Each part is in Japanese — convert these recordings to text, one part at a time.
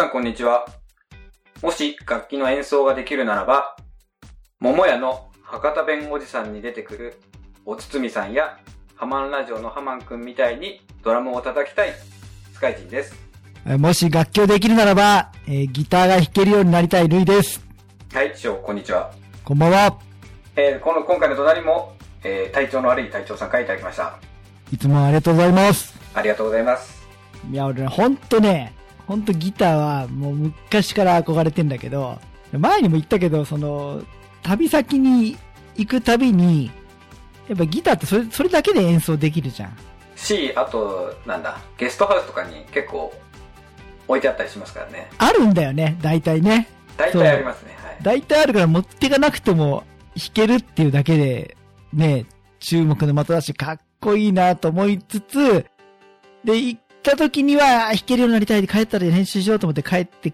皆さんこんにちは。もし楽器の演奏ができるならば、桃屋の博多弁おじさんに出てくるおつつみさんやハマンラジオのハマンくんみたいにドラムを叩きたいスカイジンです。えーもし楽器をできるならば、えーギターが弾けるようになりたいルイです。はい、師匠、こんにちは。こんばんは。えーこの、今回の隣も、えー体調の悪い隊長さんからいただきました。いつもありがとうございます。ありがとうございます。いや、俺ね、ほんとね、ほんとギターはもう昔から憧れてんだけど、前にも言ったけど、その、旅先に行くたびに、やっぱギターってそれ、それだけで演奏できるじゃん。し、あと、なんだ、ゲストハウスとかに結構置いてあったりしますからね。あるんだよね、大体ね。大体ありますね。はい。大体あるから持ってかなくても弾けるっていうだけで、ね、注目の的だし、かっこいいなと思いつつ、で、行った時には弾けるようになりたいで帰ったら練習しようと思って帰って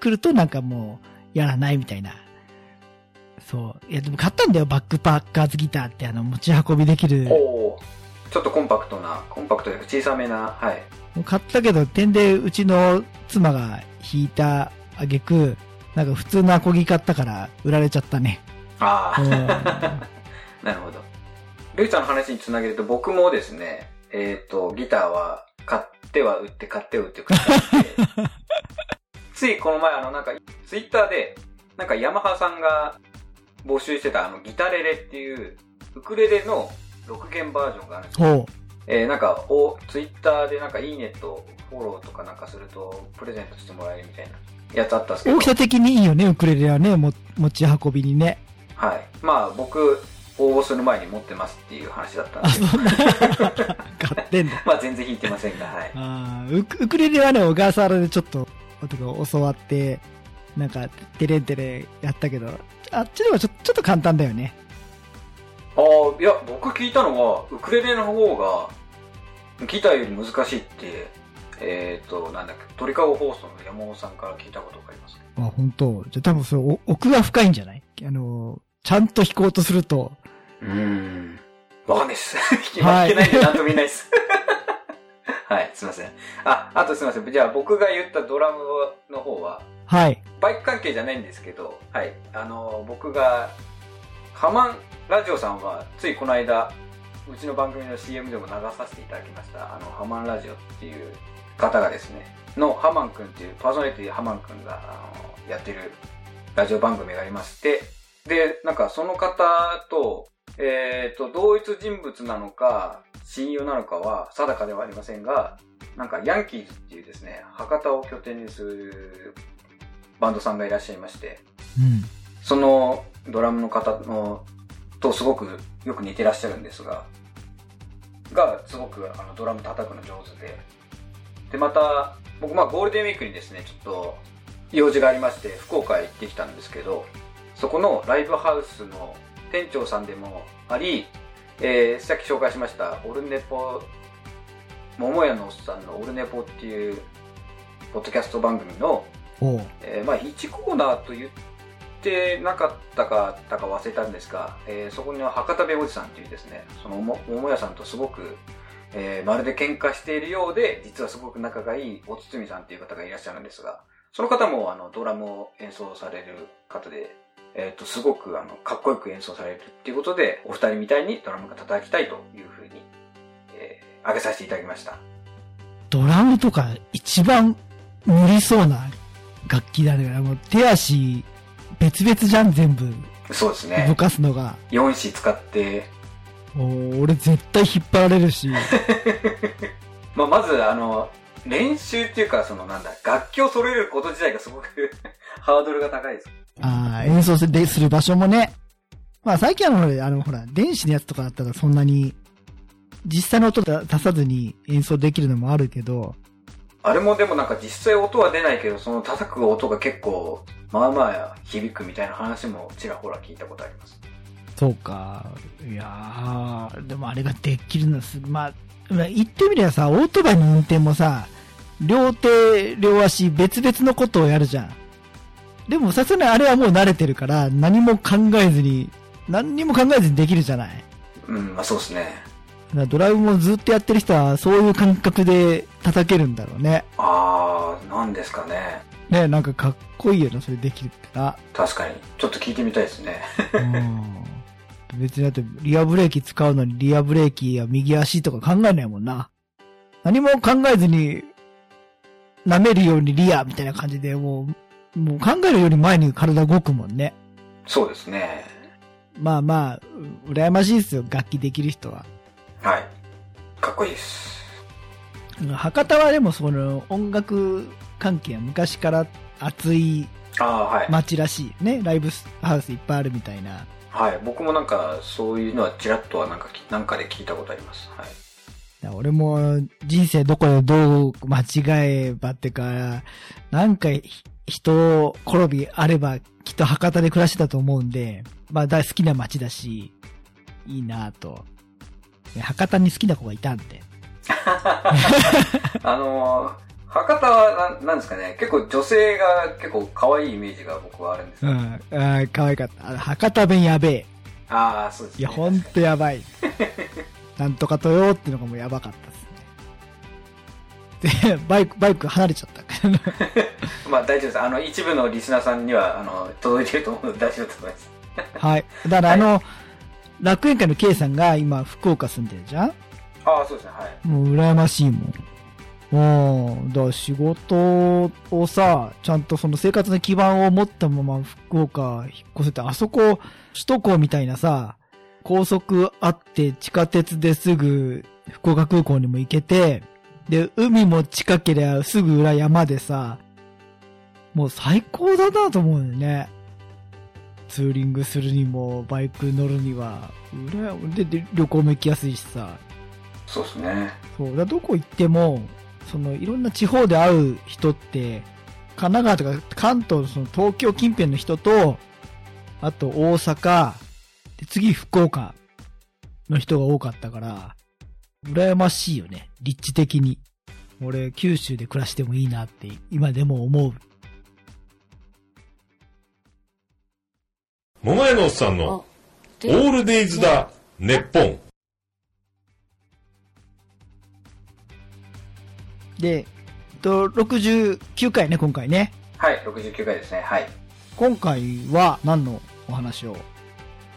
くるとなんかもう、やらないみたいな。そう。いや、でも買ったんだよ、バックパッカーズギターってあの、持ち運びできる。おーちょっとコンパクトな、コンパクトで小さめな、はい。買ったけど、点でうちの妻が弾いたあげく、なんか普通のアコギ買ったから売られちゃったね。ああ、うん なるほど。ルイさんの話につなげると、僕もですね、えっ、と、ギターは買っては売って買っては売って繰り返して、ついこの前あのなんか、ツイッターで、なんかヤマハさんが募集してたあのギタレレっていう、ウクレレの6弦バージョンがあるんですよ。えー、なんか、お、ツイッターでなんかいいねとフォローとかなんかすると、プレゼントしてもらえるみたいなやつあったんですけど。大きさ的にいいよね、ウクレレはね、も持ち運びにね。はい。まあ僕、応募する前に持ってますっていう話だったんあ、で、そんな。買ってんだ。まあ全然弾いてませんが、はい。あーウクウクレレはね、小笠原でちょっと、教わって、なんか、テレンテレやったけど、あっちではちょちょっと簡単だよね。ああ、いや、僕聞いたのは、ウクレレの方が、ギターより難しいって、えっ、と、なんだっけ、鳥かご放送の山本さんから聞いたことがあります。あ、本当じゃあ多分それ、お奥が深いんじゃない？あの、ちゃんと弾こうとすると、うーん。わかんないっす。弾はいけないんでなんとも言えないっす。はい、すいません。あ、あとすいません。じゃあ僕が言ったドラムの方は、はい。バイク関係じゃないんですけど、はい。あの、僕が、ハマンラジオさんは、ついこの間、うちの番組の CM でも流させていただきました、あの、ハマンラジオっていう方がですね、のハマンくんっていう、パーソナリティハマンくんが、あの、やってるラジオ番組がありまして、で、なんかその方と、えっ、と、同一人物なのか、親友なのかは定かではありませんが、なんかヤンキーズっていうですね、博多を拠点にするバンドさんがいらっしゃいまして、うん。そのドラムの方のとすごくよく似てらっしゃるんですが、がすごくあのドラム叩くの上手で、で、また、僕まあゴールデンウィークにですね、ちょっと用事がありまして、福岡へ行ってきたんですけど、そこのライブハウスの店長さんでもあり、えー、さっき紹介しました、オルネポ、桃屋のおっさんのオルネポっていう、ポッドキャスト番組の。えーまあ、1コーナーと言ってなかったかだか忘れたんですが、えーそこには博多弁おじさんというですね、そのも桃屋さんとすごく、えーまるで喧嘩しているようで、実はすごく仲がいいおつつみさんという方がいらっしゃるんですが、その方もあのドラムを演奏される方で、えっ、と、すごくあの、かっこよく演奏されるっていうことで、お二人みたいにドラムが叩きたいというふうに、えー、挙げさせていただきました。ドラムとか一番無理そうな楽器だね。もう手足別々じゃん、全部。そうです動ね。かすのが。4子使って、おー俺絶対引っ張られるし。まあ、まず、あの、練習っていうか、そのなんだ、楽器を揃えること自体がすごく ハードルが高いです。ああ、演奏する場所もね。まあ最近はほら、あの、ほら、電子のやつとかだったらそんなに、実際の音出さずに演奏できるのもあるけど、あれもでもなんか実際音は出ないけど、その叩く音が結構、まあまあ響くみたいな話もちらほら聞いたことあります。そうか。いやー、でもあれができるのす、まあ、まあ言ってみればさ、オートバイの運転もさ、両手、両足、別々のことをやるじゃん。でもさすがにあれはもう慣れてるから、何も考えずに、何にも考えずにできるじゃない？うん、まあそうですね。ドライブもずっとやってる人は、そういう感覚で叩けるんだろうね。あー、ななんですかね。ね、なんかかっこいいよな、それできるってな。確かに。ちょっと聞いてみたいですね。うん。別にだって、リアブレーキ使うのにリアブレーキや右足とか考えないもんな。何も考えずに、舐めるようにリアみたいな感じで、もう、もう考えるより前に体動くもんね。そうですね。まあまあ、う羨ましいですよ、楽器できる人は。はい。かっこいいです。博多はでもその音楽関係は昔から熱い。街らしいね。ライブハウスいっぱいあるみたいな。はい。僕もなんか、そういうのはちらっとはなんかき、なんかで聞いたことあります。はい。俺も人生どこでどう間違えばってか、なんかひ人転びあればきっと博多で暮らしてたと思うんで、まあ大好きな街だし、いいなぁと。ね博多に好きな子がいたんで。あのー、博多はなん、なんですかね、結構女性が結構可愛いイメージが僕はあるんですよ。うん。あー可愛かった。博多弁やべえ。ああ、そうですね。いや、ほんとやばい。なんとかとよってのがもうやばかったです バイク、バイク離れちゃった。まあ大丈夫です。あの、一部のリスナーさんには、あの、届いてると思うので大丈夫だと思います。はい。だからあの、楽園会の K さんが今福岡住んでるじゃん？ああ、そうですね。はい。もう羨ましいもん。うん。だから仕事をさ、ちゃんとその生活の基盤を持ったまま福岡引っ越せて、あそこ、首都高みたいなさ、高速あって地下鉄ですぐ福岡空港にも行けて、で、海も近ければすぐ裏山でさ、もう最高だなと思うよね。ツーリングするにも、バイク乗るには、裏でで旅行も行きやすいしさ、そうですね。そう。だどこ行っても、その、いろんな地方で会う人って、神奈川とか関東、その東京近辺の人と、あと大阪、で次福岡の人が多かったから、羨ましいよね。立地的に。俺、九州で暮らしてもいいなって、今でも思う。桃屋のおっさんのオールデイズだ、ネッポン。で、えっと、69回ね、今回ね。はい、69回ですね。はい。今回は何のお話を？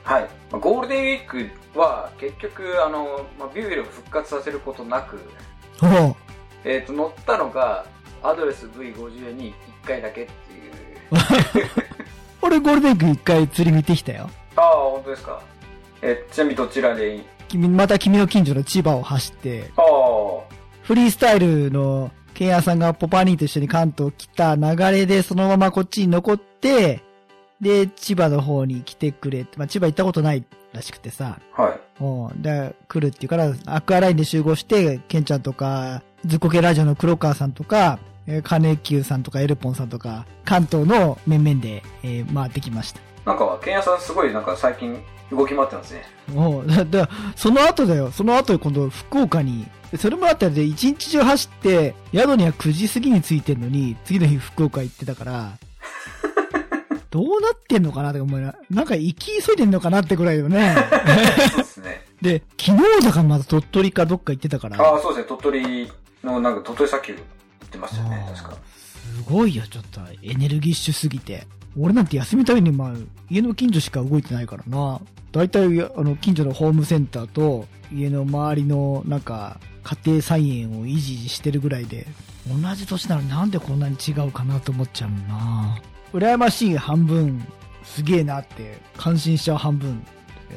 はい。まあゴールデンウィークは、結局、あの、まあ、ビューエルを復活させることなく、えっ、と、乗ったのが、アドレス V50 に1回だけっていう。俺ゴールデンウィーク一回釣り見てきたよ。ああ、本当ですか。えちなみにどちらで？いい君、また君の近所の千葉を走って、ああ、フリースタイルのケンヤさんがポパニーと一緒に関東来た流れでそのままこっちに残って、で、千葉の方に来てくれまあ、千葉行ったことないらしくてさ、はい。うん、で、来るっていうから、アクアラインで集合して、ケンちゃんとか、ズッコケラジオの黒川さんとか、えーカネキューさんとかエルポンさんとか、関東の面々で、えー回ってきました。なんか、ケンヤさんすごいなんか最近動き回ってますね。もう、だ、だ、その後だよ。その後今度福岡に、それもあったらで一日中走って、宿には9時過ぎに着いてんのに、次の日福岡行ってたから、どうなってんのかなって思うな。なんか行き急いでんのかなってくらいよね。そうですね。で、昨日だからまた鳥取かどっか行ってたから。ああ、そうですね。鳥取の、なんか鳥取砂丘行ってましたよね、確か。すごいよ、ちょっと。エネルギッシュすぎて。俺なんて休みたいに、まあ、家の近所しか動いてないからな。だいたい、あの、近所のホームセンターと、家の周りの、なんか、家庭菜園を維持してるぐらいで、同じ年なのになんでこんなに違うかなと思っちゃうな。羨ましい半分、すげえなって、感心しちゃう半分。だ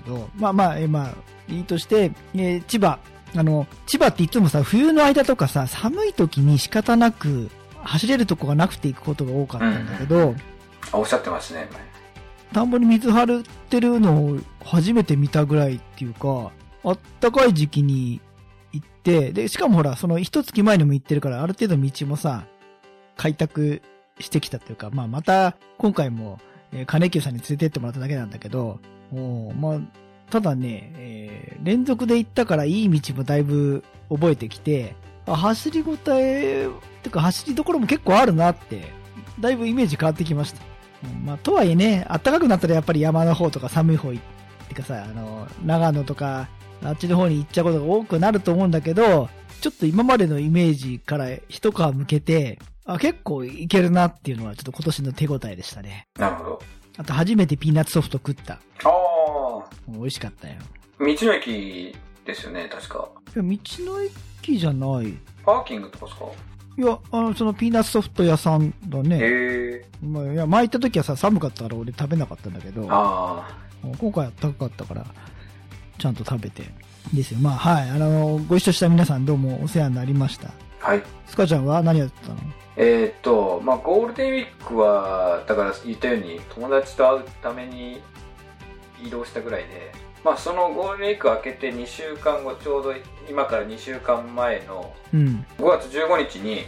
けど、まあまあ、えまあ、いいとして、えー千葉。あの、千葉っていつもさ、冬の間とかさ、寒い時に仕方なく、走れるとこがなくて行くことが多かったんだけど、あ、おっしゃってましたね、前田んぼに水張ってるのを初めて見たぐらいっていうか、あったかい時期に行って、で、しかもほら、その一月前にも行ってるから、ある程度道もさ、開拓してきたっていうか、まあまた、今回も、えー金久さんに連れてってもらっただけなんだけど、おまあ、ただね、えー連続で行ったからいい道もだいぶ覚えてきて、走りごたえ、てか走りどころも結構あるなって、だいぶイメージ変わってきました。うんまあ、とはいえね、暖かくなったらやっぱり山の方とか寒い方行ってかさ、あの、長野とか、あっちの方に行っちゃうことが多くなると思うんだけど、ちょっと今までのイメージから一皮向けて、あ、結構いけるなっていうのはちょっと今年の手応えでしたね。なるほど。あと初めてピーナッツソフト食った。ああ。美味しかったよ。道の駅ですよね、確か。いや、道の駅じゃない。パーキングとかですか？いや、あの、そのピーナッツソフト屋さんだね。へえ。まあ、いや、前行った時はさ、寒かったから俺食べなかったんだけど、あ今回は高かったから、ちゃんと食べて。ですよ。まあ、はい。あの、ご一緒した皆さんどうもお世話になりました。あ。はい。スカちゃんは何やってたの？えーっと、まあ、ゴールデンウィークは、だから言ったように、友達と会うために移動したぐらいで、まあ、そのゴールデンウィーク明けて2週間後、ちょうど今から2週間前のうん。5月15日に、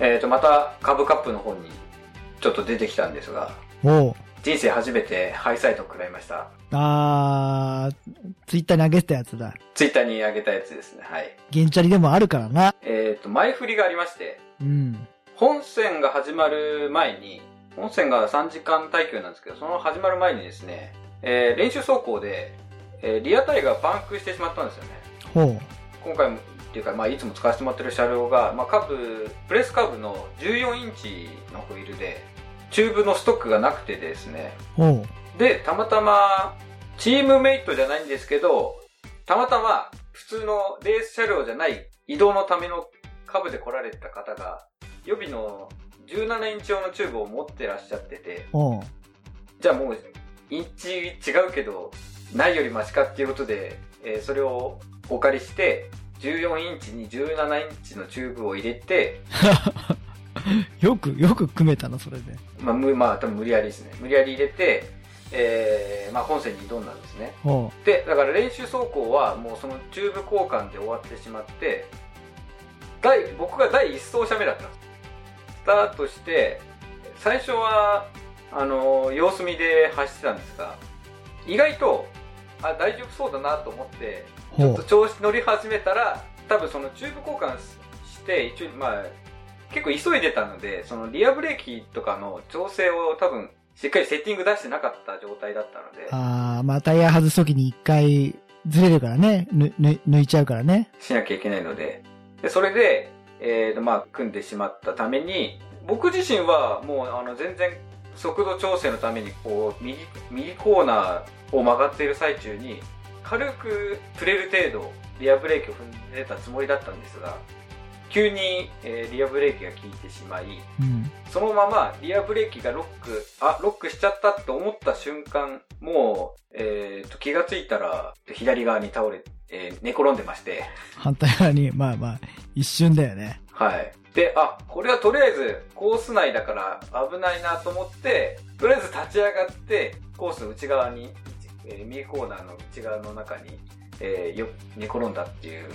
えーっと、また株カップの方にちょっと出てきたんですが、おう。人生初めてハイサイトを食らいました。あー、ツイッターに上げてたやつだ。ツイッターに上げたやつですね。はい。ゲンチャリでもあるからな。えーっと、前振りがありまして、うん。本戦が始まる前に、本戦が3時間耐久なんですけど、その始まる前にですね、えー練習走行で、えーリアタイがパンクしてしまったんですよね。ほう。今回も、っていうか、まあ、いつも使わせてもらってる車両が、まあ、カブ、プレスカブの14インチのホイールで、チューブのストックがなくてですね。で、たまたま、チームメイトじゃないんですけど、たまたま、普通のレース車両じゃない移動のためのカブで来られた方が、予備の17インチ用のチューブを持ってらっしゃってて。じゃあもう、インチ違うけど、ないよりマシかっていうことで、えーそれをお借りして、14インチに17インチのチューブを入れて、よく、よく組めたな、それで。まあ、むまあ、多分無理やりですね。無理やり入れて、えー、まあ、本線に挑んだんですね。ほで、だから練習走行はもうそのチューブ交換で終わってしまって、第、僕が第一走者目だったんです。スタートして、最初は、あの、様子見で走ってたんですが、意外と、あ、大丈夫そうだなと思って、う。ちょっほと調子乗り始めたら、多分そのチューブ交換して、一応、まあ、結構急いでたので、そのリアブレーキとかの調整を多分、しっかりセッティング出してなかった状態だったのでう。、あー、まあタイヤ外すときに一回ずれるからね。ぬ、ぬ、抜いちゃうからね。しなきゃいけないので、でそれで、えーと、まあ、組んでしまったために、僕自身はもう、あの、全然、速度調整のために、こう、右、右コーナーを曲がっている最中に、軽く触れる程度、リアブレーキを踏んでたつもりだったんですが、急に、えーリアブレーキが効いてしまい、うん。そのままリアブレーキがロック、あ、ロックしちゃったって思った瞬間、もう、えーと、気がついたら、左側に倒れ、えー寝転んでまして、反対側に、まあまあ、一瞬だよね。はい。で、あ、これはとりあえずコース内だから危ないなと思って、とりあえず立ち上がって、コースの内側に、えー右コーナーの内側の中に、えーよ、寝転んだっていう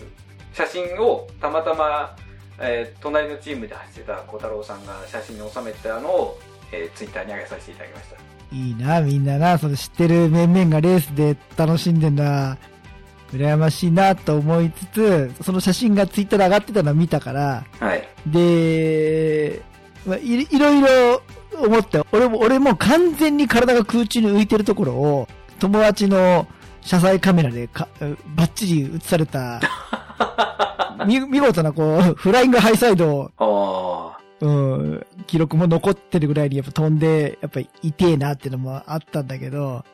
写真をたまたま、えー隣のチームで走ってた小太郎さんが写真に収めてたのを、えーツイッターに上げさせていただきました。いいな、みんなな、その知ってる面々がレースで楽しんでんだ。羨ましいなと思いつつ、その写真がツイッターで上がってたのを見たから、はい。で、まあ、いいろいろ思って、俺も、俺も完全に体が空中に浮いてるところを、友達の車載カメラでかバッチリ映された、見見事なこう、フライングハイサイド、あうん、記録も残ってるぐらいにやっぱ飛んで、やっぱり痛えなっていうのもあったんだけど、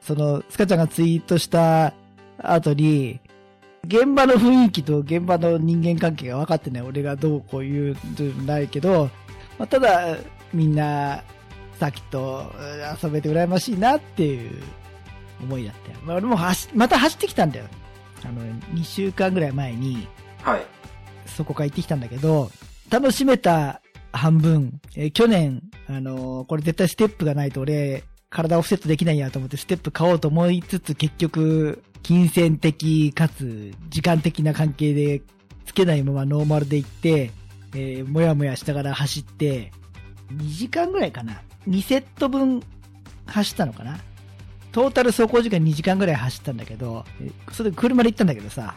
その、スカちゃんがツイートした後に、現場の雰囲気と現場の人間関係が分かってない俺がどうこう言うんないけど、まあ、ただ、みんな、さっきとうん遊べて羨ましいなっていう思いだったよ。まあ、俺も走また走ってきたんだよ。あの、2週間ぐらい前に、あ。はい。そこから行ってきたんだけど、楽しめた半分、えー去年、あのーこれ絶対ステップがないと俺、体をセットできないやと思ってステップ買おうと思いつつ結局、金銭的かつ時間的な関係でつけないままノーマルで行って、えーもやもやしながら走って、2時間ぐらいかな。2セット分走ったのかな。トータル走行時間2時間ぐらい走ったんだけど、それで車で行ったんだけどさ、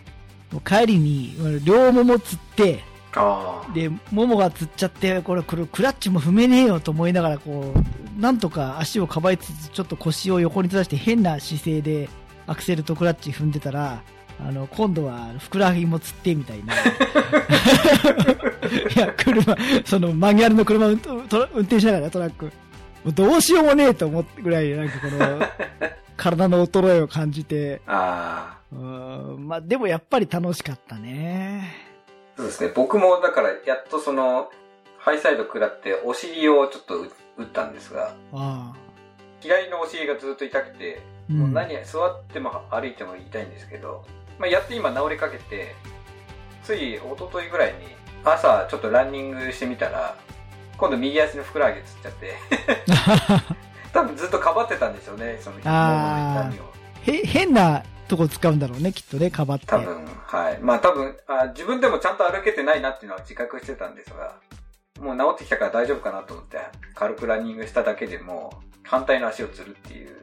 帰りに両ももつって、あで、ももがつっちゃって、これ、クラッチも踏めねえよと思いながら、こう、なんとか足をかばいつつ、ちょっと腰を横にずらして変な姿勢で、アクセルとクラッチ踏んでたら、あの、今度は、ふくらはぎもつってみたいな。いや、車、そのマニュアルの車運運転しながらトラック。どうしようもねえと思ってぐらい、なんかこの、体の衰えを感じて。ああ。うん、まあでもやっぱり楽しかったね。そうですね。僕もだからやっとその、ハイサイド食らってお尻をちょっと打ったんですが、ああ左のお尻がずっと痛くて、うん、もう何座っても歩いても痛いんですけど、まあ、やって今治りかけて、つい一昨日ぐらいに朝ちょっとランニングしてみたら、今度右足のふくらはぎつっちゃって 多分ずっとかばってたんでしょうね、その膝の痛みを。へ、変なとこ使うんだろうね、きっとね、かばって。多分、はい。まあ多分あ、自分でもちゃんと歩けてないなっていうのは自覚してたんですが、もう治ってきたから大丈夫かなと思って、軽くランニングしただけでも、反対の足をつるっていう、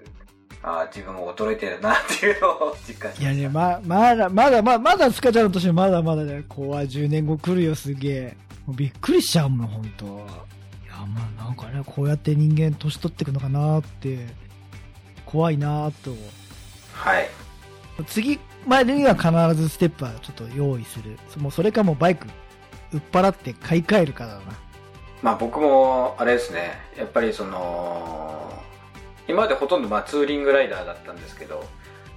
ああ、自分も衰えてるなっていうのを実感しました。いやね、ま、まだ、まだ、ままだスカちゃんの年まだまだね、怖い10年後来るよ、すげえ。もうびっくりしちゃうもん、本当いや、まあなんかね、こうやって人間年取っていくのかなって、怖いなと。はい。次までには必ずステップはちょっと用意する。もうそれかもうバイク、売っ払って買い替えるかだな。まあ僕も、あれですね、やっぱりその、今までほとんどまあツーリングライダーだったんですけど、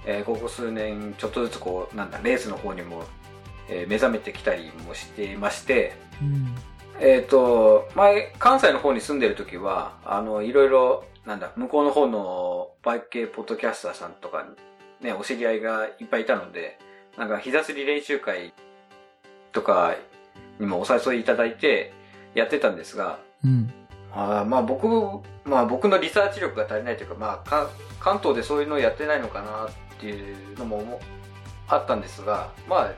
えー、ここ数年ちょっとずつこう、なんだ、レースの方にも、えー、目覚めてきたりもしていまして、うん、えっ、ー、と、前、関西の方に住んでる時は、あの、いろいろ、なんだ、向こうの方のバイク系ポッドキャスターさんとかね、お知り合いがいっぱいいたので、なんか膝すり練習会とかにもお誘いいただいて、やってたんですが、うん、あまあ僕、まあ僕のリサーチ力が足りないというか、まあ関東でそういうのをやってないのかなっていうのもあったんですが、まあ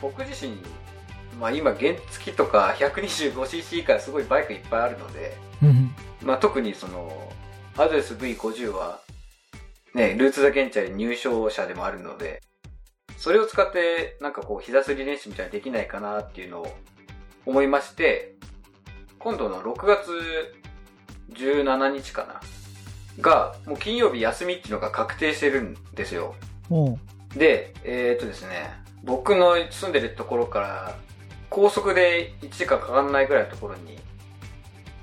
僕自身、まあ今原付とか 125cc 以下すごいバイクいっぱいあるので、うん、まあ特にその、アドレス V50 は、ね、ルーツ・ザ・ケンチャリ入賞者でもあるので、それを使ってなんかこう膝すり練習みたいにできないかなっていうのを思いまして、今度の6月17日かなが、もう金曜日休みっていうのが確定してるんですよ。で、えー、っとですね、僕の住んでるところから高速で1時間かかんないぐらいのところに、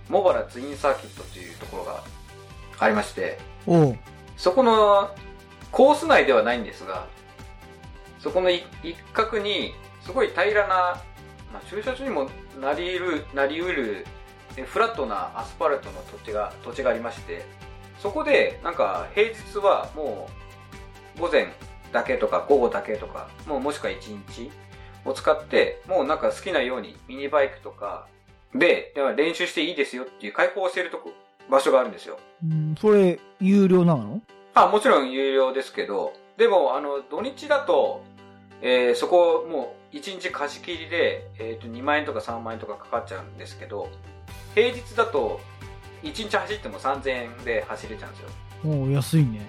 茂原ツインサーキットというところがありまして、そこのコース内ではないんですが、そこの一角にすごい平らなまあ、駐車場にもなり得る、なり得る、フラットなアスファルトの土地が、土地がありまして、そこで、なんか、平日はもう、午前だけとか、午後だけとか、もうもしくは一日を使って、もうなんか好きなようにミニバイクとかで、練習していいですよっていう開放してるとこ、場所があるんですよ。うん、それ、有料なの？あ、もちろん有料ですけど、でも、あの、土日だと、えー、そこ、もう、1日貸し切りで、えー、と2万円とか3万円とかかかっちゃうんですけど、平日だと、1日走っても3000円で走れちゃうんですよ。お安いね。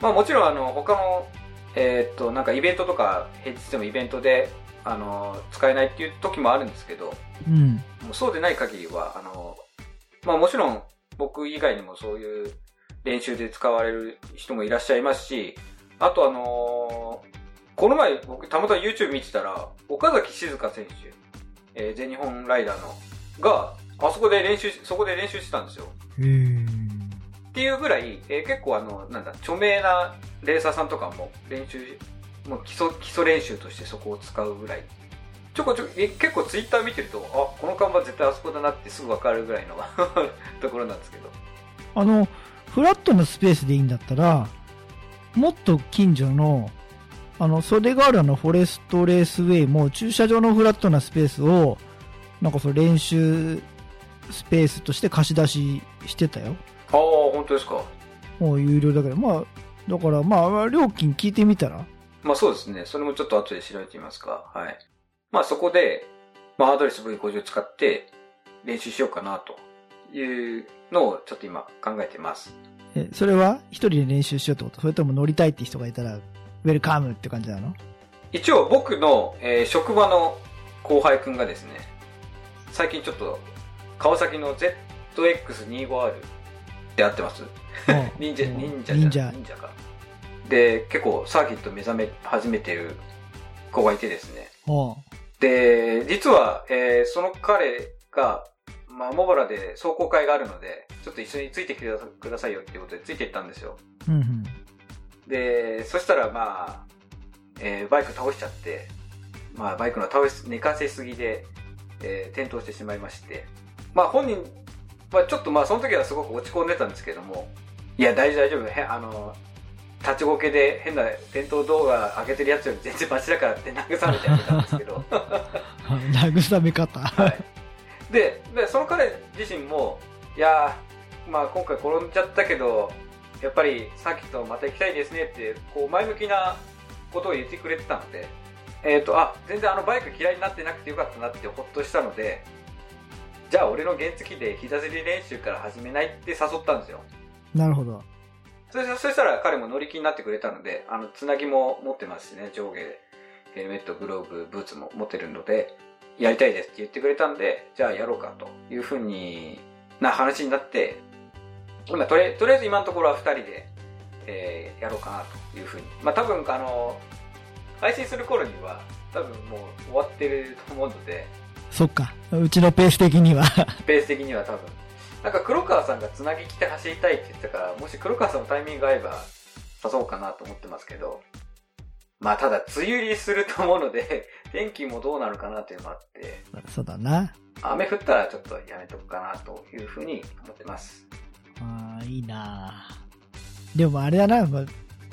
まあもちろん、あの、他の、えっ、ー、と、なんかイベントとか、平日でもイベントで、あの、使えないっていう時もあるんですけど、うん。もうそうでない限りは、あの、まあもちろん、僕以外にもそういう練習で使われる人もいらっしゃいますし、あとあのー、この前僕たまたま YouTube 見てたら、岡崎静香選手、えー、全日本ライダーの、が、あそこで練習、そこで練習してたんですよ。っていうぐらい、えー、結構あの、なんだ、著名なレーサーさんとかも練習、もう基礎、基礎練習としてそこを使うぐらい。ちょこちょこ、え結構ツイッター見てると、あ、この看板絶対あそこだなってすぐわかるぐらいの ところなんですけど。あの、フラットなスペースでいいんだったら、もっと近所のあの、袖ヶ浦のフォレストレースウェイも駐車場のフラットなスペースを、なんかその練習スペースとして貸し出ししてたよ。ああ、本当ですか。もう有料だけど、まあ、だからまあ、料金聞いてみたらまあそうですね。それもちょっと後で調べてみますか。はい。まあそこで、まあアドレス V50 を使って練習しようかなというのをちょっと今考えてます。え、それは一人で練習しようってこと？それとも乗りたいって人がいたらウェルカムって感じなの？一応僕の、えー、職場の後輩くんがですね、最近ちょっと川崎の ZX25R で会ってます。忍者、忍者忍者。忍者か。で、結構サーキット目覚め始めてる子がいてですね。で、実は、えーその彼が、まあ、茂原で壮行会があるので、ちょっと一緒についてきてくださいよっていうことでついていったんですよ。うんうん。で、そしたらまあ、えーバイク倒しちゃって、まあバイクの倒し、寝かせすぎで、えー転倒してしまいまして、まあ本人はちょっとまあその時はすごく落ち込んでたんですけども、いや大丈夫大丈夫、へあの、立ちこけで変な転倒動画上げてるやつより全然マシだからって慰めてあげたんですけど、慰め方。はい。で、で、その彼自身も、いやー、まあ今回転んじゃったけど、やっぱりサーキットまた行きたいですねって、こう前向きなことを言ってくれてたので、えっ、と、あ、全然あのバイク嫌いになってなくてよかったなってほっとしたので、じゃあ俺の原付で膝ずり練習から始めないって誘ったんですよ。なるほど。そしそしたら彼も乗り気になってくれたので、あの、つなぎも持ってますしね、上下、ヘルメット、グローブ、ブーツも持ってるので、やりたいですって言ってくれたんで、じゃあやろうかというふうにな話になって、今とり、とりあえず今のところは二人で、えーやろうかなというふうに。まあ多分、あの、配信する頃には、多分もう終わってると思うので、そっか。うちのペース的には。ペース的には多分。なんか黒川さんがつなぎ来て走りたいって言ってたから、もし黒川さんのタイミングが合えば誘おうかなと思ってますけど。まあただ、梅雨入りすると思うので、天気もどうなるかなっていうのもあって、そうだな。雨降ったらちょっとやめとくかなというふうに思ってます。ああ、いいなでもあれだな、まあ、ま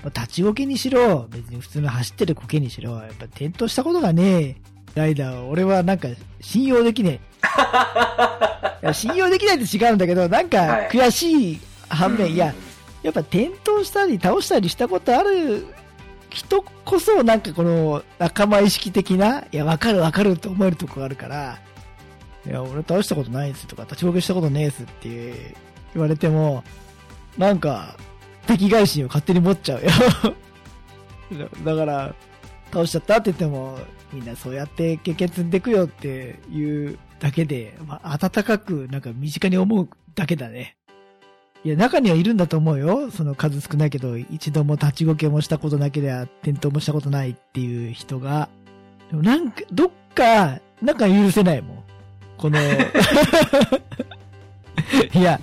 あ立ちこけにしろ、別に普通の走ってるこけにしろ、やっぱ転倒したことがねえ、ライダーは俺はなんか信用できねえ。いや信用できないって違うんだけど、なんかはい悔しい反面、いやうん、やっぱ転倒したり倒したりしたことある人こそなんかこの仲間意識的な、いや、わかるわかるって思えるとこがあるから、いや、俺倒したことないですとか、立ちこけしたことねえですって言われても、なんか、敵外心を勝手に持っちゃうよ。だ だから、倒しちゃったって言っても、みんなそうやって経験積んでくよっていうだけで、まあ、温かく、なんか身近に思うだけだね。いや、中にはいるんだと思うよ。その数少ないけど、一度も立ちこけもしたことなければ、転倒もしたことないっていう人が。でもなんか、どっか、なんか許せないもん。この、いや、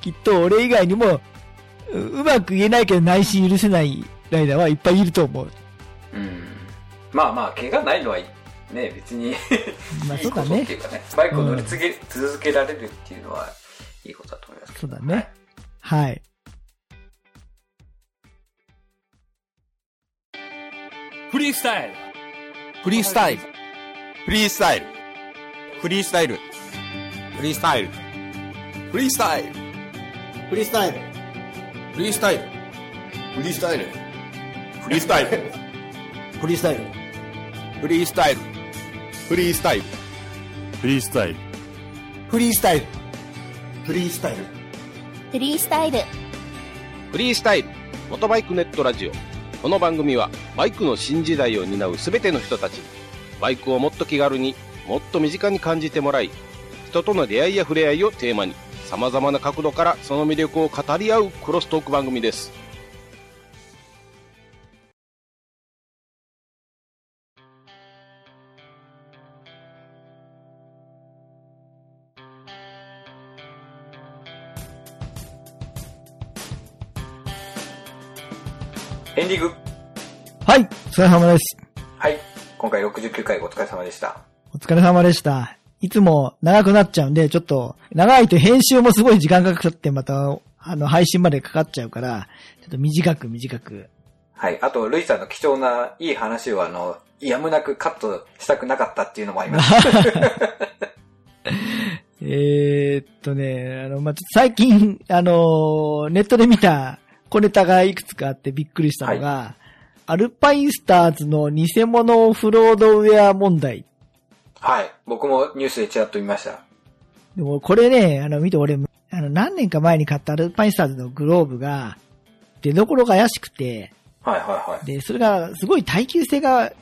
きっと俺以外にも、ううまく言えないけど内心許せないライダーはいっぱいいると思う。うん。まあまあ、怪我ないのは、ね、別に、まあいいうことってそだね。いうかね、バイクを乗り継げ、続けられるっていうのは、いいことだと思います。そうだね。はい。フリースタイルフリースタイル。フリースタイル。フリースタイル。フリースタイル。フリースタイル。フリースタイル。フリースタイル。フリースタイル。フリースタイル。フリースタイル。フリースタイル。フリースタイル。フリースタイル。フリースタイル。フリースタイル。フリースタイル。フリースタイル、モトバイクネットラジオ。この番組は、バイクの新時代を担うすべての人たちに、バイクをもっと気軽に、もっと身近に感じてもらい、人との出会いや触れ合いをテーマに、様々な角度からその魅力を語り合うクロストーク番組です。ンディング。はい。お疲れ様です。はい。今回69回お疲れ様でした。お疲れ様でした。いつも長くなっちゃうんで、ちょっと、長いと編集もすごい時間がかかって、また、あの、配信までかかっちゃうから、ちょっと短く短く。はい。あと、ルイさんの貴重ないい話をあの、やむなくカットしたくなかったっていうのもあります。えーっとね、あの、まあ、最近、あの、ネットで見た小ネタがいくつかあってびっくりしたのが、アルパインスターズの偽物オフロードウェア問題。はい。僕もニュースでちらっと見ました。でもこれね、あの、見て俺、あの、何年か前に買ったアルパインスターズのグローブが、出所が怪しくて、はいはいはい。で、それがすごい耐久性が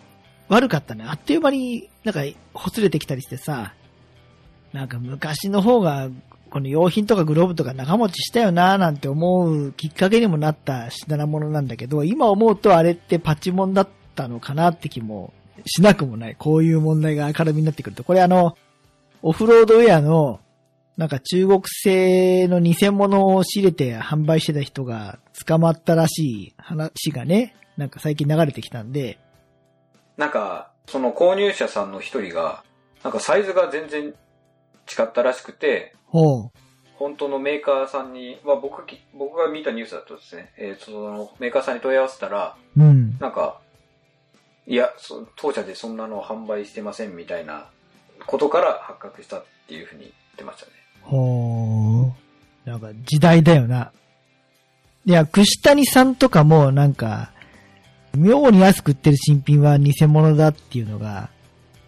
悪かったね。あっという間になんかほつれてきたりしてさ、なんか昔の方が、この用品とかグローブとか長持ちしたよなーなんて思うきっかけにもなった品物なんだけど、今思うとあれってパチモンだったのかなって気もしなくもない。こういう問題が明るみになってくると。これあの、オフロードウェアの、なんか中国製の偽物を仕入れて販売してた人が捕まったらしい話がね、なんか最近流れてきたんで、なんか、その購入者さんの一人が、なんかサイズが全然違ったらしくて、ほう。本当のメーカーさんに、まあ僕き、僕が見たニュースだとですね、えーそのメーカーさんに問い合わせたら、うん。なんか、いや、そ当社でそんなの販売してませんみたいなことから発覚したっていうふうに言ってましたね。ほう。なんか時代だよな。いや、串谷さんとかもなんか、妙に安く売ってる新品は偽物だっていうのが、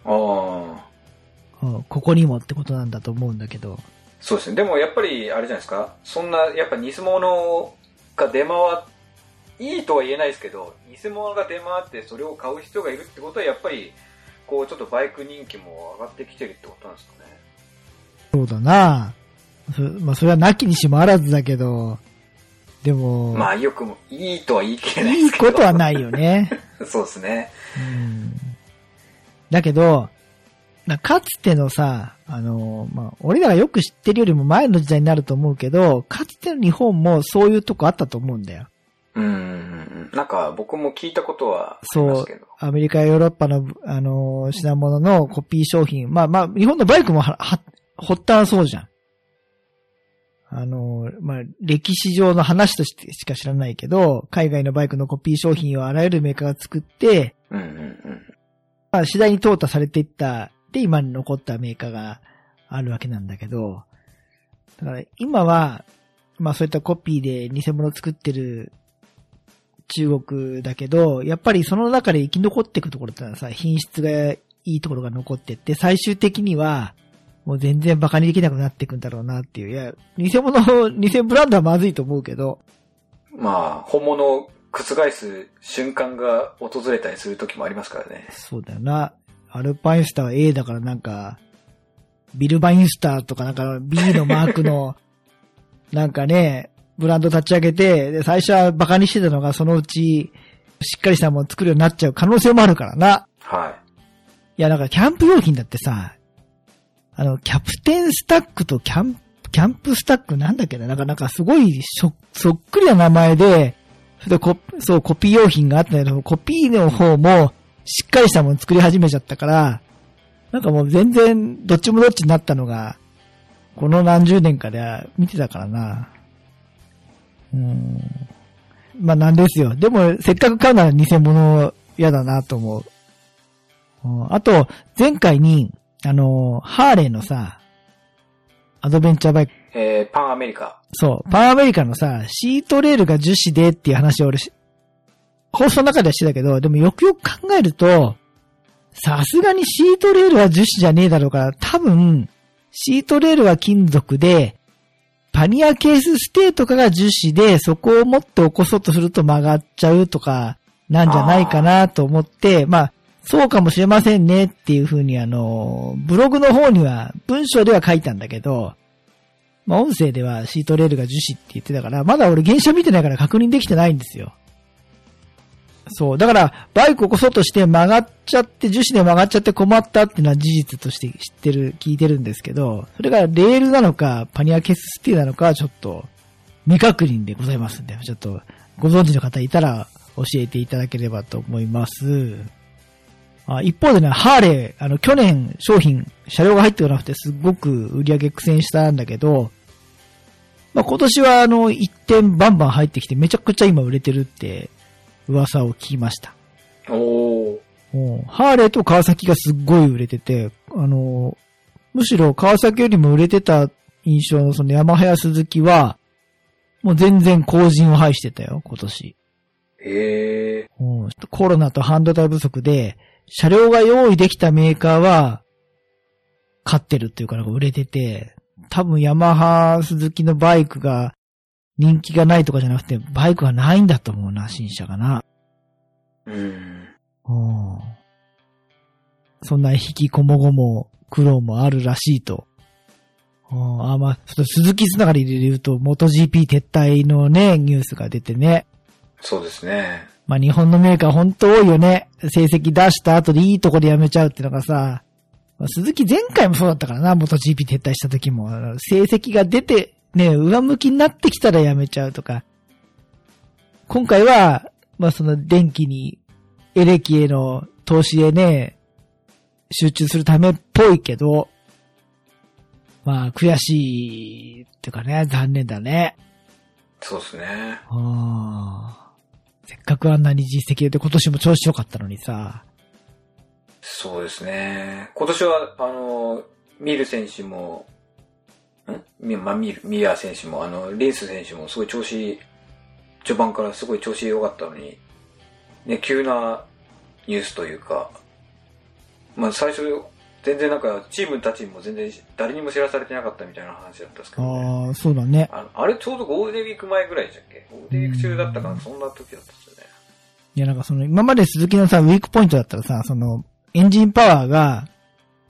ああ。うんここにもってことなんだと思うんだけど。そうですね。でもやっぱり、あれじゃないですか。そんな、やっぱ偽物が出回っ、いいとは言えないですけど、偽物が出回ってそれを買う人がいるってことは、やっぱり、こう、ちょっとバイク人気も上がってきてるってことなんですかね。そうだなそまあ、それはなきにしもあらずだけど、でも、まあ、よくも、いいとは言い切れないいいですけど。ことはないよね。そうですね。うんだけど、なかつてのさ、あの、まあ、俺らがよく知ってるよりも前の時代になると思うけど、かつての日本もそういうとこあったと思うんだよ。うん。なんか、僕も聞いたことはありますけど。アメリカやヨーロッパの、あの、品物のコピー商品。まあまあ、日本のバイクもは、は、発端そうじゃん。あの、まあ、歴史上の話としてしか知らないけど、海外のバイクのコピー商品をあらゆるメーカーが作って、うんうんうん。まあ、次第に淘汰されていった、で、今に残ったメーカーがあるわけなんだけど、だから今は、まあそういったコピーで偽物作ってる中国だけど、やっぱりその中で生き残っていくところってのはさ、品質がいいところが残ってって、最終的には、もう全然馬鹿にできなくなっていくんだろうなっていう。いや、偽物、偽ブランドはまずいと思うけど、まあ、本物を覆す瞬間が訪れたりする時もありますからね。そうだよな。アルパインスターは A だからなんか、ビルバインスターとかなんか B のマークの、なんかね、ブランド立ち上げて、で、最初はバカにしてたのがそのうち、しっかりしたもの作るようになっちゃう可能性もあるからな。はいや、なんかキャンプ用品だってさ、あの、キャプテンスタックとキャンプ、キャンプスタックなんだっけな？なんか、なんかすごいそっくりな名前で、それでコそう、コピー用品があったんだけど、コピーの方も、しっかりしたもの作り始めちゃったから、なんかもう全然、どっちもどっちになったのが、この何十年かでは見てたからな。うん。まあなんですよ。でも、せっかく買うなら偽物嫌だなと思う。うんあと、前回に、あの、ハーレーのさ、アドベンチャーバイク、えー、パンアメリカ。そう、パンアメリカのさ、シートレールが樹脂でっていう話を俺し、放送の中ではしてたけど、でもよくよく考えると、さすがにシートレールは樹脂じゃねえだろうから、多分、シートレールは金属で、パニアケースステーとかが樹脂で、そこを持って起こそうとすると曲がっちゃうとか、なんじゃないかなと思って、まあ、そうかもしれませんねっていうふうにあの、ブログの方には、文章では書いたんだけど、まあ、音声ではシートレールが樹脂って言ってたから、まだ俺現象見てないから確認できてないんですよ。そう。だから、バイク起こそうとして曲がっちゃって、樹脂で曲がっちゃって困ったっていうのは事実として知ってる、聞いてるんですけど、それがレールなのか、パニアケススティなのかちょっと、未確認でございますんで、ちょっと、ご存知の方いたら教えていただければと思います。あ一方でね、ハーレー、あの、去年商品、車両が入ってこなくてすごく売り上げ苦戦したんだけど、まあ、今年はあの、一点バンバン入ってきてめちゃくちゃ今売れてるって噂を聞きました。おー。うんハーレーと川崎がすっごい売れてて、あの、むしろ川崎よりも売れてた印象のそのヤマハや鈴木は、もう全然後陣を排してたよ、今年。へえ。うんコロナと半導体不足で、車両が用意できたメーカーは、勝ってるっていうかなんか売れてて、多分ヤマハ、鈴木のバイクが人気がないとかじゃなくて、バイクがないんだと思うな、新車がな。うん。うんそんな引きこもごも苦労もあるらしいと。うんあ、まあ、ちょっと鈴木つながりで言うと、元 GP 撤退のね、ニュースが出てね。そうですね。まあ日本のメーカー本当多いよね。成績出した後でいいとこでやめちゃうってのがさ、まあ鈴木前回もそうだったからな、元 GP 撤退した時も。成績が出て、ね、上向きになってきたらやめちゃうとか。今回は、まあその電気に、エレキへの投資へね、集中するためっぽいけど、まあ悔しいっていうかね、残念だね。そうですね。ああ。せっかくあんなに実績で今年も調子良かったのにさ。そうですね。今年は、あの、ミル選手も、まあ、ミル、ミア選手も、あの、リンス選手もすごい調子、序盤からすごい調子良かったのに、ね、急なニュースというか、まあ最初、全然なんか、チームたちにも全然誰にも知らされてなかったみたいな話だったんですけど、ね、ああ、そうだね。ああれちょうどゴールデンウィーク前ぐらいでしたっけ？ゴールデンウィーク中だったかな？そんな時だったんですよね。いや、なんかその、今まで鈴木のさ、ウィークポイントだったらさ、その、エンジンパワーが、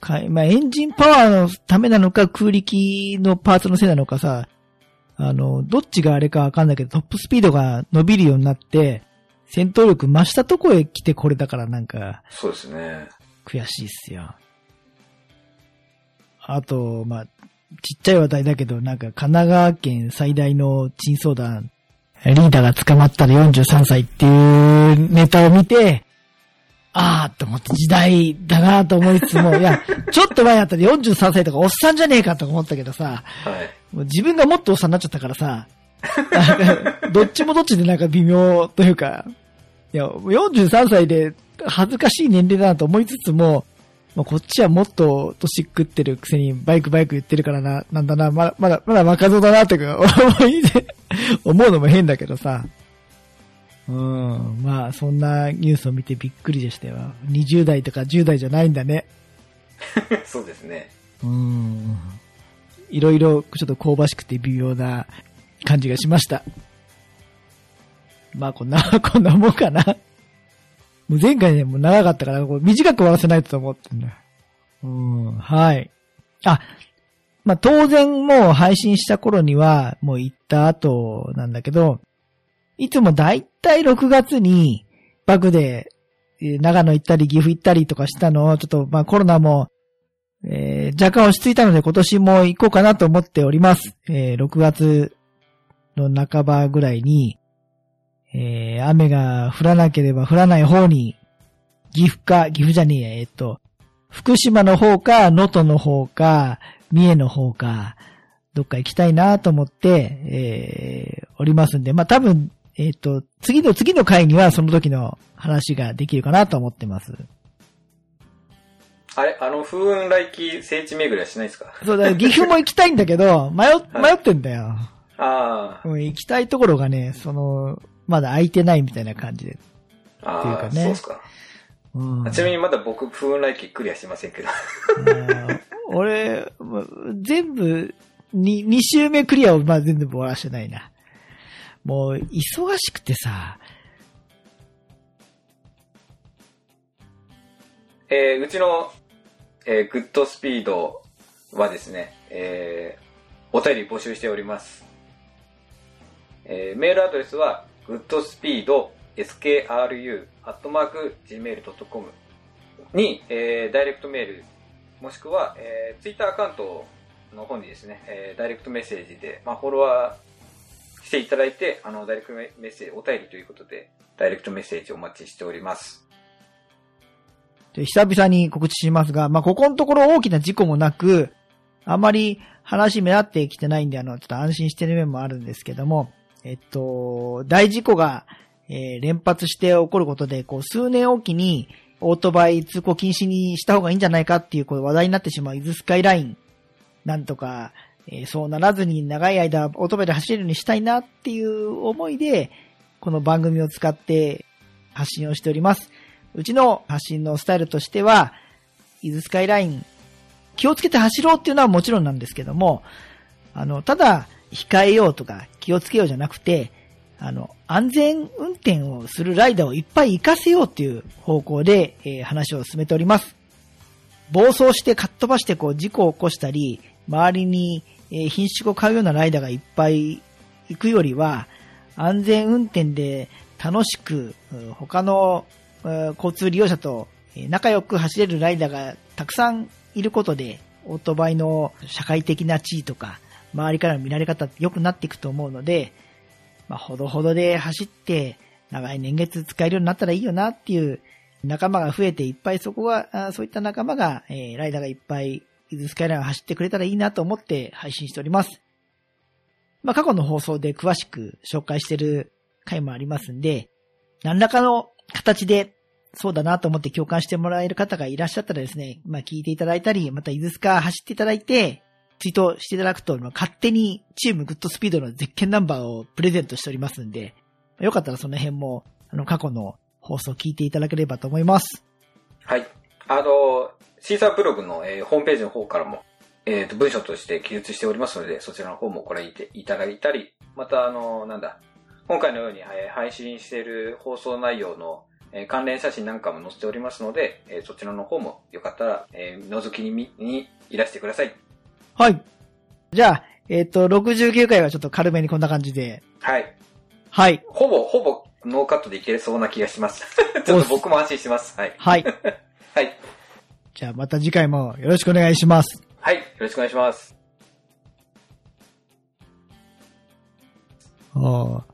かまあ、エンジンパワーのためなのか、空力のパーツのせいなのかさ、あの、どっちがあれかわかんないけど、トップスピードが伸びるようになって、戦闘力増したとこへ来てこれだからなんか、そうですね。悔しいっすよ。あと、まあ、ちっちゃい話題だけど、なんか神奈川県最大の珍相談、リーダーが捕まったら43歳っていうネタを見て、あーと思って時代だなと思いつつも、いや、ちょっと前だったら43歳とかおっさんじゃねえかとか思ったけどさ、はい。もう自分がもっとおっさんになっちゃったからさ、どっちもどっちでなんか微妙というか、いや、43歳で恥ずかしい年齢だなと思いつつも、まあ、こっちはもっと年食ってるくせにバイクバイク言ってるからな、なんだな、まだ、まだ、まだ若造だなとか思いで、思うのも変だけどさ。うん、まあ、そんなニュースを見てびっくりでしたよ。20代とか10代じゃないんだね。そうですね。うん。いろいろちょっと香ばしくて微妙な感じがしました。まあこんな、こんなもんかな。もう前回ね、もう長かったから、こう短く終わらせないと思ってんだ。うん、はい。あ、まあ当然もう配信した頃には、もう行った後なんだけど、いつもだいたい6月に、バグで、長野行ったり岐阜行ったりとかしたのを、ちょっとまあコロナもえー若干落ち着いたので今年も行こうかなと思っております。えー6月の半ばぐらいに、えー雨が降らなければ降らない方に、岐阜か、岐阜じゃねえや、えっと、福島の方か、能登の方か、三重の方か、どっか行きたいなと思って、えーおりますんで、まあ、多分、えっ、と、次の次の回にはその時の話ができるかなと思ってます。あれ？あの、風雲来期聖地巡りはしないですか？そうだ、岐阜も行きたいんだけど、迷迷ってんだよ。あうん行きたいところがね、その、まだ空いてないみたいな感じで。あ、ああ、っていうかねそうですか。うん。ちなみにまだ僕、風雲来期クリアしてませんけど。うん俺、ま全部、に、2周目クリアをまあ全部終わらしてないな。もう、忙しくてさ、えーうちの、えーグッドスピードはですね、えーお便り募集しております。えーメールアドレスは、goodspeed, skru, アットマーク、gmail.com に、えーダイレクトメール、もしくは、えー、ツイッターアカウントの方にですね、えーダイレクトメッセージで、まあ、フォロワーしていただいて、あの、ダイレクトメッセージ、お便りということで、ダイレクトメッセージお待ちしております。で久々に告知しますが、まあ、ここのところ大きな事故もなく、あまり話目立ってきてないんで、あの、ちょっと安心してる面もあるんですけども、えっと、大事故が、えー連発して起こることで、こう、数年おきに、オートバイ通行禁止にした方がいいんじゃないかっていう、こう、話題になってしまう伊豆スカイライン。なんとか、えーそうならずに長い間、オートバイで走れるようにしたいなっていう思いで、この番組を使って発信をしております。うちの発信のスタイルとしては、伊豆スカイライン、気をつけて走ろうっていうのはもちろんなんですけども、あの、ただ、控えようとか気をつけようじゃなくて、あの、安全運転をするライダーをいっぱい活かせようっていう方向で、えー話を進めております。暴走してかっ飛ばしてこう事故を起こしたり、周りに、え品種を買うようなライダーがいっぱい行くよりは、安全運転で楽しく、他の交通利用者と仲良く走れるライダーがたくさんいることで、オートバイの社会的な地位とか、周りからの見られ方って良くなっていくと思うので、まあ、ほどほどで走って、長い年月使えるようになったらいいよなっていう仲間が増えていっぱいそこが、そういった仲間が、えーライダーがいっぱい、伊豆スカイラインを走ってくれたらいいなと思って配信しております。まあ、過去の放送で詳しく紹介してる回もありますんで、何らかの形で、そうだなと思って共感してもらえる方がいらっしゃったらですね、まあ、聞いていただいたり、また伊豆スカ走っていただいて、ツイートしていただくと、ま勝手にチームグッドスピードのゼッケンナンバーをプレゼントしておりますんで、よかったらその辺も、あの、過去の放送を聞いていただければと思います。はい。あの、シーサーブログの、えーホームページの方からも、えっ、と、文章として記述しておりますので、そちらの方もご覧いていただいたり、また、あの、なんだ、今回のように、えー配信している放送内容の、えー関連写真なんかも載せておりますので、えーそちらの方もよかったら、えー覗きに見にいらしてください。はい。じゃあ、えっ、と、69回はちょっと軽めにこんな感じで。はい。はい。ほぼ、ほぼ、ノーカットでいけそうな気がします。ちょっと僕も安心してます。はい。はい。はい。じゃあまた次回もよろしくお願いします。はい。よろしくお願いします。ああ。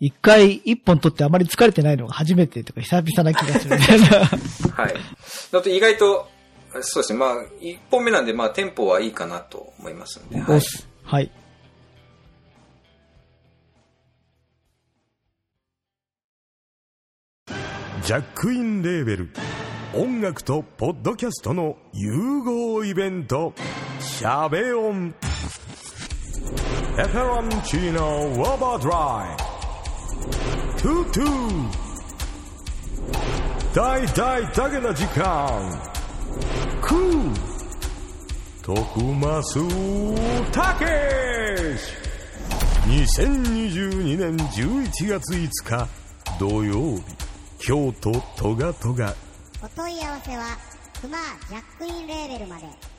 一回一本取ってあまり疲れてないのが初めてとか久々な気がする。はい。だって意外と、そうですね。まあ、一本目なんで、まあ、テンポはいいかなと思いますんで。はい。おっす。はい。ジャックインレーベル音楽とポッドキャストの融合イベント「シャベオン」「エフェロンチーノウォーバードライ」「トゥトゥ」「大大だけな時間」「クー」「徳マスたけし」2022年11月5日土曜日京都トガトガお問い合わせはクマジャックインレーベルまで。